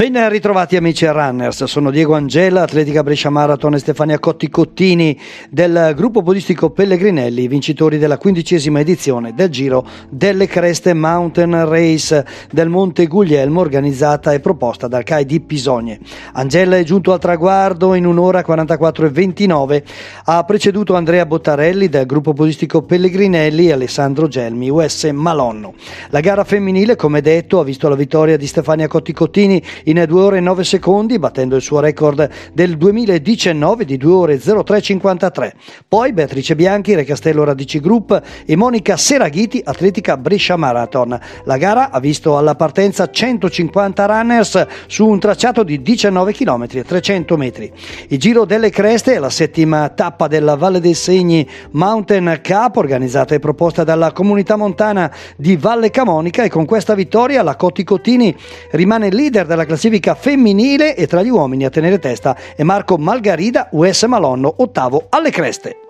Ben ritrovati amici runners, sono Diego Angela, Atletica Brescia Marathon e Stefania Cotti Cottini del gruppo podistico Pellegrinelli, vincitori della quindicesima edizione del Giro delle Creste Mountain Race del Monte Guglielmo organizzata e proposta dal CAI di Pisogne. Angela è giunto al traguardo in un'ora 44 e 29, ha preceduto Andrea Bottarelli del gruppo podistico Pellegrinelli e Alessandro Gelmi, US Malonno. La gara femminile, come detto, ha visto la vittoria di Stefania Cotti Cottini in 2 ore e 9 secondi, battendo il suo record del 2019 di 2 ore 0353. Poi Beatrice Bianchi, Re Castello Radici Group e Monica Seraghiti, Atletica Brescia Marathon. La gara ha visto alla partenza 150 runners su un tracciato di 19 km e 300 metri. Il Giro delle Creste è la settima tappa della Valle dei Segni Mountain Cup organizzata e proposta dalla comunità montana di Valle Camonica e con questa vittoria la Cotti Cottini rimane leader della classifica classifica femminile e tra gli uomini a tenere testa è Marco Malgarida US Malonno, ottavo alle creste.